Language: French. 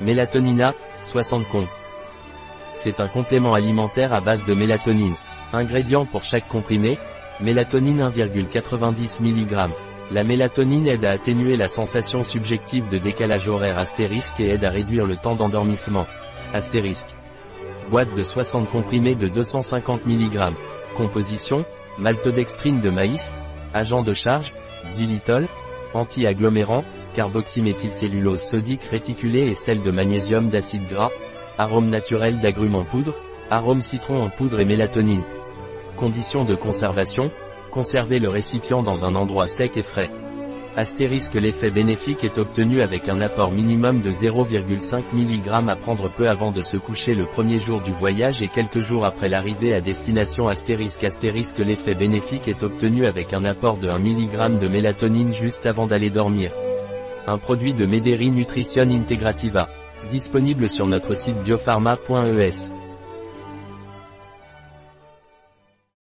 Mélatonina, 60 comp. C'est un complément alimentaire à base de mélatonine. Ingrédients pour chaque comprimé, mélatonine 1,90 mg. La mélatonine aide à atténuer la sensation subjective de décalage horaire astérisque et aide à réduire le temps d'endormissement. Astérisque. Boîte de 60 comprimés de 250 mg. Composition, maltodextrine de maïs, agent de charge, xylitol, anti-agglomérant, carboxyméthylcellulose sodique réticulée et sel de magnésium d'acide gras, arôme naturel d'agrumes en poudre, arôme citron en poudre et mélatonine. Conditions de conservation, conserver le récipient dans un endroit sec et frais. Astérisque l'effet bénéfique est obtenu avec un apport minimum de 0,5 mg à prendre peu avant de se coucher le premier jour du voyage et quelques jours après l'arrivée à destination astérisque astérisque l'effet bénéfique est obtenu avec un apport de 1 mg de mélatonine juste avant d'aller dormir. Un produit de Mederi Nutrition Integrativa. Disponible sur notre site biopharma.es.